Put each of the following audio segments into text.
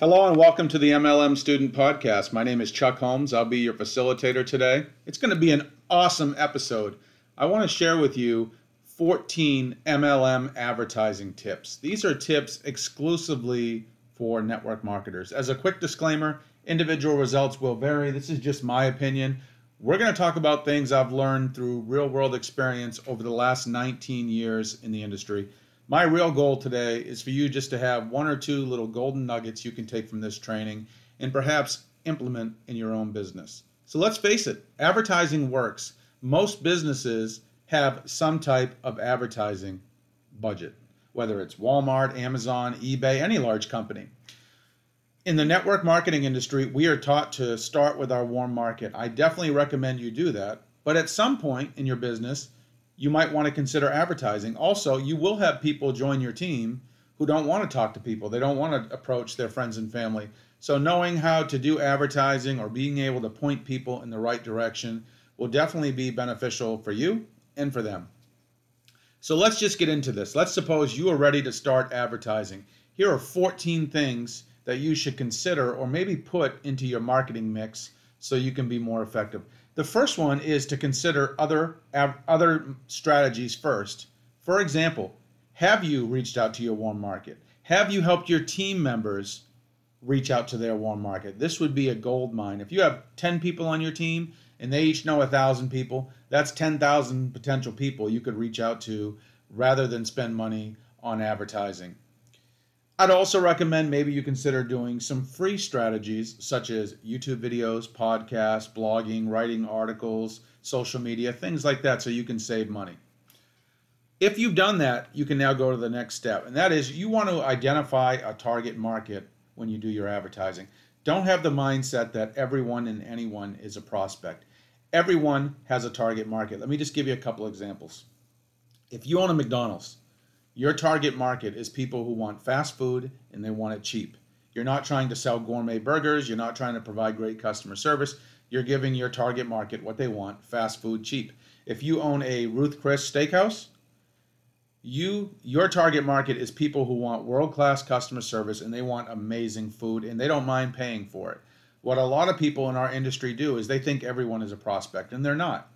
Hello and welcome to the MLM Student Podcast. My name is Chuck Holmes. I'll be your facilitator today. It's going to be an awesome episode. I want to share with you 14 MLM advertising tips. These are tips exclusively for network marketers. As a quick disclaimer, individual results will vary. This is just my opinion. We're going to talk about things I've learned through real world experience over the last 19 years in the industry. My real goal today is for you just to have one or two little golden nuggets you can take from this training and perhaps implement in your own business. So let's face it, advertising works. Most businesses have some type of advertising budget, whether it's Walmart, Amazon, eBay, any large company. In the network marketing industry, we are taught to start with our warm market. I definitely recommend you do that. But at some point in your business, you might want to consider advertising. Also, you will have people join your team who don't want to talk to people. They don't want to approach their friends and family. So, knowing how to do advertising or being able to point people in the right direction will definitely be beneficial for you and for them. So, let's just get into this. Let's suppose you are ready to start advertising. Here are 14 things that you should consider or maybe put into your marketing mix so you can be more effective. The first one is to consider other other strategies first. For example, have you reached out to your warm market? Have you helped your team members reach out to their warm market? This would be a gold mine. If you have 10 people on your team and they each know 1,000 people, that's 10,000 potential people you could reach out to rather than spend money on advertising. I'd also recommend maybe you consider doing some free strategies such as YouTube videos, podcasts, blogging, writing articles, social media, things like that, so you can save money. If you've done that, you can now go to the next step, and that is you want to identify a target market when you do your advertising. Don't have the mindset that everyone and anyone is a prospect. Everyone has a target market. Let me just give you a couple examples. If you own a McDonald's, your target market is people who want fast food and they want it cheap. You're not trying to sell gourmet burgers, you're not trying to provide great customer service. You're giving your target market what they want, fast food cheap. If you own a Ruth Chris steakhouse, you your target market is people who want world-class customer service and they want amazing food and they don't mind paying for it. What a lot of people in our industry do is they think everyone is a prospect and they're not.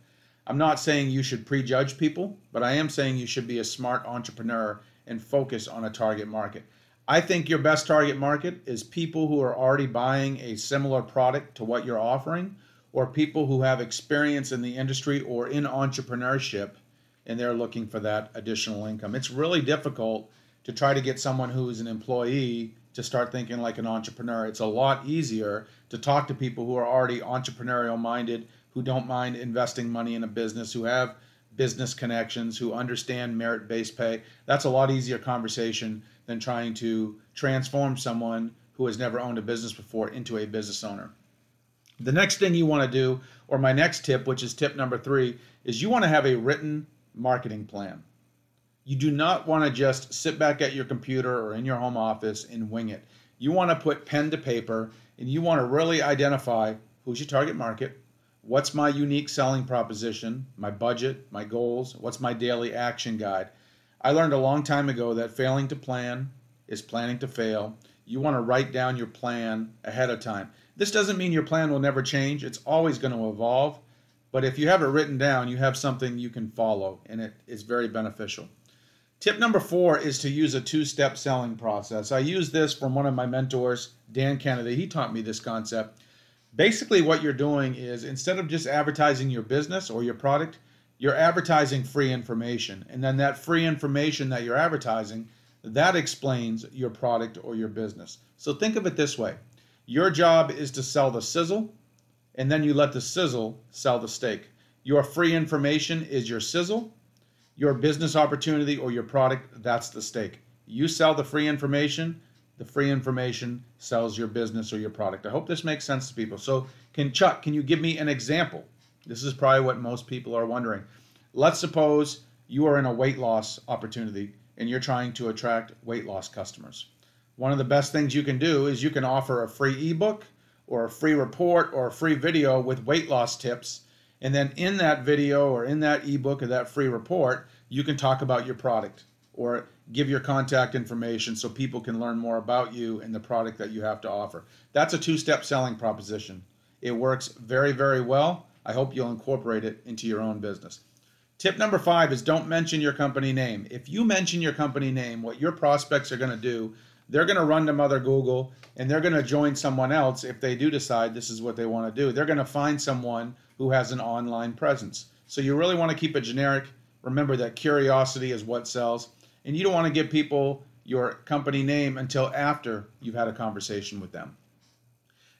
I'm not saying you should prejudge people, but I am saying you should be a smart entrepreneur and focus on a target market. I think your best target market is people who are already buying a similar product to what you're offering, or people who have experience in the industry or in entrepreneurship and they're looking for that additional income. It's really difficult to try to get someone who's an employee to start thinking like an entrepreneur. It's a lot easier to talk to people who are already entrepreneurial minded, who don't mind investing money in a business, who have business connections, who understand merit based pay. That's a lot easier conversation than trying to transform someone who has never owned a business before into a business owner. The next thing you want to do, or my next tip, which is tip number three, is you want to have a written marketing plan. You do not want to just sit back at your computer or in your home office and wing it. You want to put pen to paper and you want to really identify who's your target market, What's my unique selling proposition, my budget, my goals? What's my daily action guide? I learned a long time ago that failing to plan is planning to fail. You want to write down your plan ahead of time. This doesn't mean your plan will never change, it's always going to evolve. But if you have it written down, you have something you can follow, and it is very beneficial. Tip number four is to use a two step selling process. I use this from one of my mentors, Dan Kennedy. He taught me this concept basically what you're doing is instead of just advertising your business or your product you're advertising free information. And then that free information that you're advertising that explains your product or your business. So think of it this way. Your job is to sell the sizzle and then you let the sizzle sell the steak. Your free information is your sizzle your business opportunity or your product that's the steak. You sell the free information the free information sells your business or your product. I hope this makes sense to people. So, can Chuck, can you give me an example? This is probably what most people are wondering. Let's suppose you are in a weight loss opportunity and you're trying to attract weight loss customers. One of the best things you can do is you can offer a free ebook or a free report or a free video with weight loss tips. And then in that video or in that ebook or that free report, you can talk about your product or give your contact information so people can learn more about you and the product that you have to offer. That's a two step selling proposition. It works very, very well. I hope you'll incorporate it into your own business. Tip number five is don't mention your company name. If you mention your company name, what your prospects are going to do, they're going to run to Mother Google and they're going to join someone else if they do decide this is what they want to do. They're going to find someone who has an online presence. So you really want to keep it generic. Remember that curiosity is what sells. And you don't want to give people your company name until after you've had a conversation with them.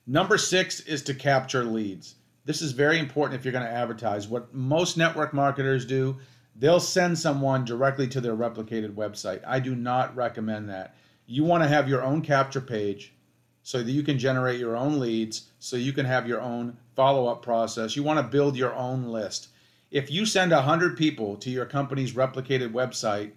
Number six is to capture leads. This is very important if you're going to advertise. What most network marketers do, they'll send someone directly to their replicated website. I do not recommend that. You want to have your own capture page so that you can generate your own leads, so you can have your own follow up process. You want to build your own list. If you send 100 people to your company's replicated website,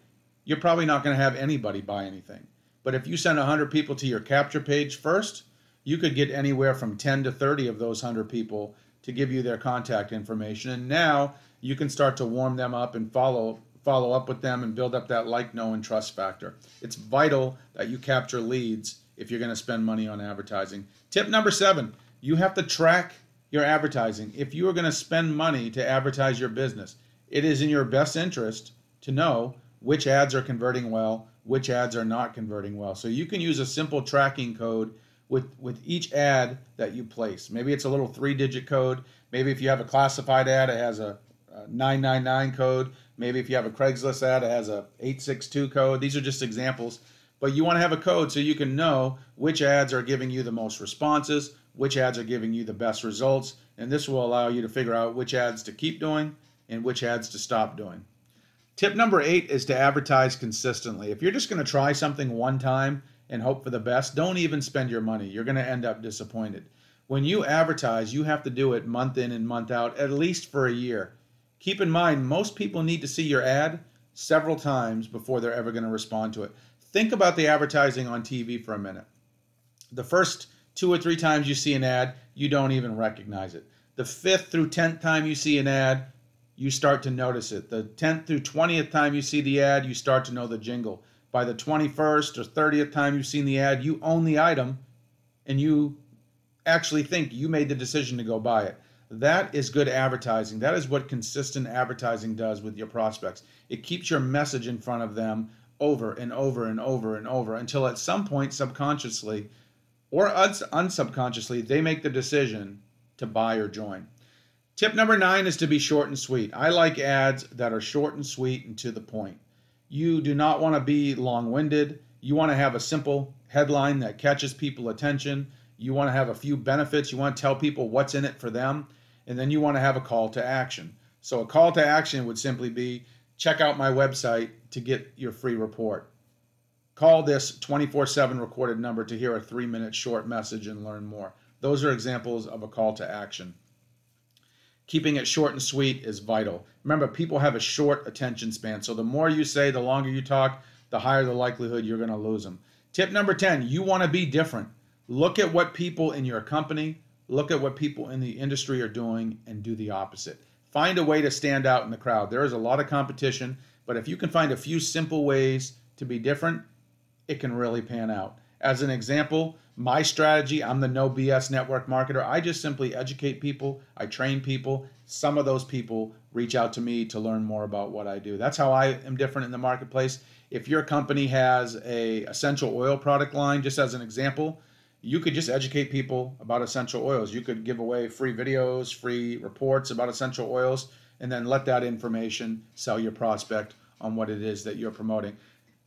you're probably not going to have anybody buy anything. But if you send 100 people to your capture page first, you could get anywhere from 10 to 30 of those 100 people to give you their contact information. And now you can start to warm them up and follow follow up with them and build up that like, know, and trust factor. It's vital that you capture leads if you're going to spend money on advertising. Tip number seven you have to track your advertising. If you are going to spend money to advertise your business, it is in your best interest to know which ads are converting well, which ads are not converting well. So you can use a simple tracking code with with each ad that you place. Maybe it's a little three digit code. Maybe if you have a classified ad, it has a, a 999 code. Maybe if you have a Craigslist ad, it has a 862 code. These are just examples. But you want to have a code so you can know which ads are giving you the most responses, which ads are giving you the best results, and this will allow you to figure out which ads to keep doing and which ads to stop doing. Tip number eight is to advertise consistently. If you're just going to try something one time and hope for the best, don't even spend your money. You're going to end up disappointed. When you advertise, you have to do it month in and month out, at least for a year. Keep in mind, most people need to see your ad several times before they're ever going to respond to it. Think about the advertising on TV for a minute. The first two or three times you see an ad, you don't even recognize it. The fifth through tenth time you see an ad, you start to notice it. The 10th through 20th time you see the ad, you start to know the jingle by the 21st or 30th time you've seen the ad, you own the item and you actually think you made the decision to go buy it. That is good advertising. That is what consistent advertising does with your prospects. It keeps your message in front of them over and over and over and over until at some point, subconsciously or unsubconsciously, they make the decision to buy or join. Tip number nine is to be short and sweet. I like ads that are short and sweet and to the point. You do not want to be long winded. You want to have a simple headline that catches people attention. You want to have a few benefits. You want to tell people what's in it for them. And then you want to have a call to action. So, a call to action would simply be check out my website to get your free report. Call this 24 7 recorded number to hear a three minute short message and learn more. Those are examples of a call to action. Keeping it short and sweet is vital. Remember, people have a short attention span. So the more you say, the longer you talk, the higher the likelihood you're going to lose them. Tip number 10 you want to be different. Look at what people in your company, look at what people in the industry are doing, and do the opposite. Find a way to stand out in the crowd. There is a lot of competition, but if you can find a few simple ways to be different, it can really pan out. As an example, my strategy i'm the no bs network marketer. I just simply educate people. I train people. Some of those people reach out to me to learn more about what i do. That's how i am different in the marketplace. If your company has a essential oil product line just as an example you could just educate people about essential oils. You could give away free videos free reports about essential oils and then let that information sell your prospect on what it is that you're promoting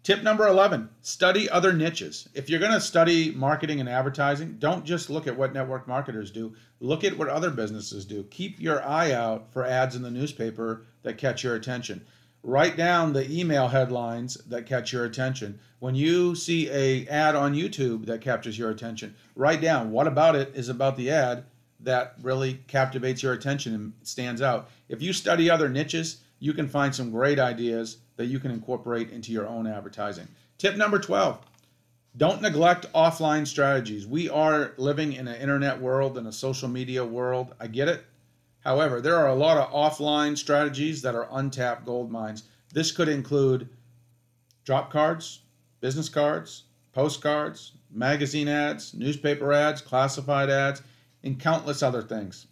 Tip number 11 study other niches. If you're going to study marketing and advertising, don't just look at what network marketers do, look at what other businesses do. Keep your eye out for ads in the newspaper that catch your attention. Write down the email headlines that catch your attention. When you see a ad on YouTube that captures your attention, write down what about it is about the ad that really captivates your attention and stands out. If you study other niches, you can find some great ideas that you can incorporate into your own advertising. Tip number 12 don't neglect offline strategies. We are living in an internet world and a social media world. I get it. However, there are a lot of offline strategies that are untapped gold mines. This could include drop cards, business cards, postcards, magazine ads, newspaper ads, classified ads, and countless other things.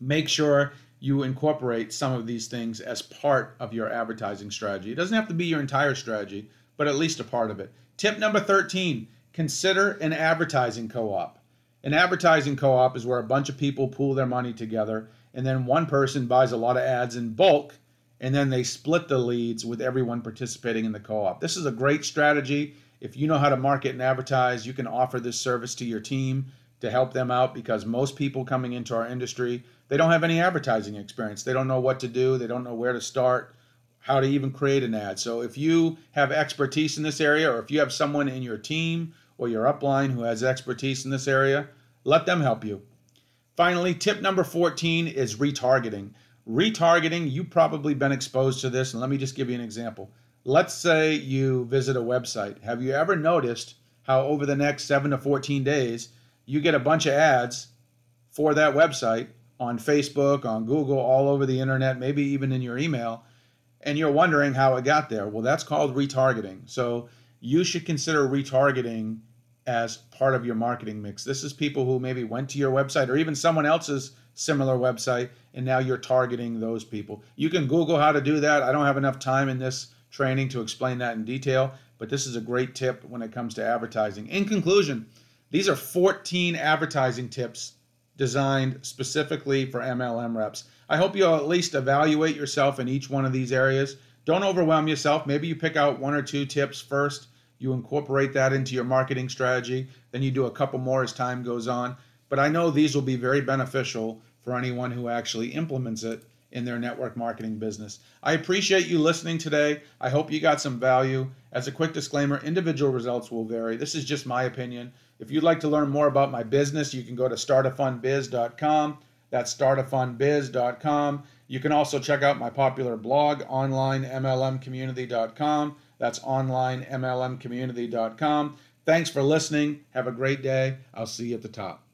Make sure you incorporate some of these things as part of your advertising strategy. It doesn't have to be your entire strategy, but at least a part of it. Tip number 13 consider an advertising co op. An advertising co op is where a bunch of people pool their money together, and then one person buys a lot of ads in bulk, and then they split the leads with everyone participating in the co op. This is a great strategy. If you know how to market and advertise, you can offer this service to your team to help them out because most people coming into our industry, they don't have any advertising experience. They don't know what to do, they don't know where to start, how to even create an ad. So if you have expertise in this area or if you have someone in your team or your upline who has expertise in this area, let them help you. Finally, tip number 14 is retargeting. Retargeting, you've probably been exposed to this, and let me just give you an example. Let's say you visit a website. Have you ever noticed how over the next 7 to 14 days, you get a bunch of ads for that website on Facebook, on Google, all over the internet, maybe even in your email, and you're wondering how it got there? Well, that's called retargeting. So you should consider retargeting as part of your marketing mix. This is people who maybe went to your website or even someone else's similar website, and now you're targeting those people. You can Google how to do that. I don't have enough time in this training to explain that in detail, but this is a great tip when it comes to advertising. In conclusion, these are 14 advertising tips designed specifically for MLM reps. I hope you'll at least evaluate yourself in each one of these areas. Don't overwhelm yourself. Maybe you pick out one or two tips first you incorporate that into your marketing strategy, then you do a couple more as time goes on. But I know these will be very beneficial for anyone who actually implements it in their network marketing business. I appreciate you listening today. I hope you got some value. As a quick disclaimer, individual results will vary. This is just my opinion. If you'd like to learn more about my business, you can go to startafundbiz.com. That's startafundbiz.com. You can also check out my popular blog, onlinemlmcommunity.com. That's onlinemlmcommunity.com. Thanks for listening. Have a great day. I'll see you at the top.